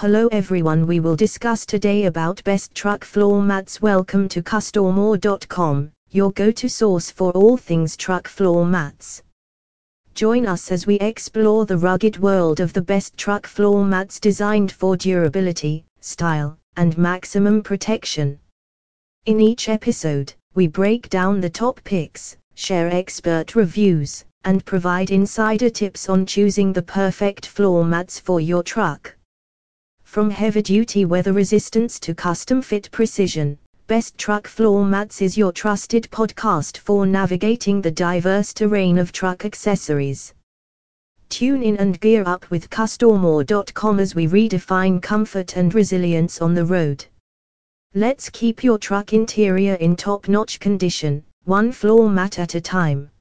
Hello everyone we will discuss today about best truck floor mats welcome to Custoarmor.com, your go-to source for all things truck floor mats. Join us as we explore the rugged world of the best truck floor mats designed for durability, style, and maximum protection. In each episode, we break down the top picks, share expert reviews, and provide insider tips on choosing the perfect floor mats for your truck. From heavy duty weather resistance to custom fit precision, Best Truck Floor Mats is your trusted podcast for navigating the diverse terrain of truck accessories. Tune in and gear up with Custoarmor.com as we redefine comfort and resilience on the road. Let's keep your truck interior in top notch condition, one floor mat at a time.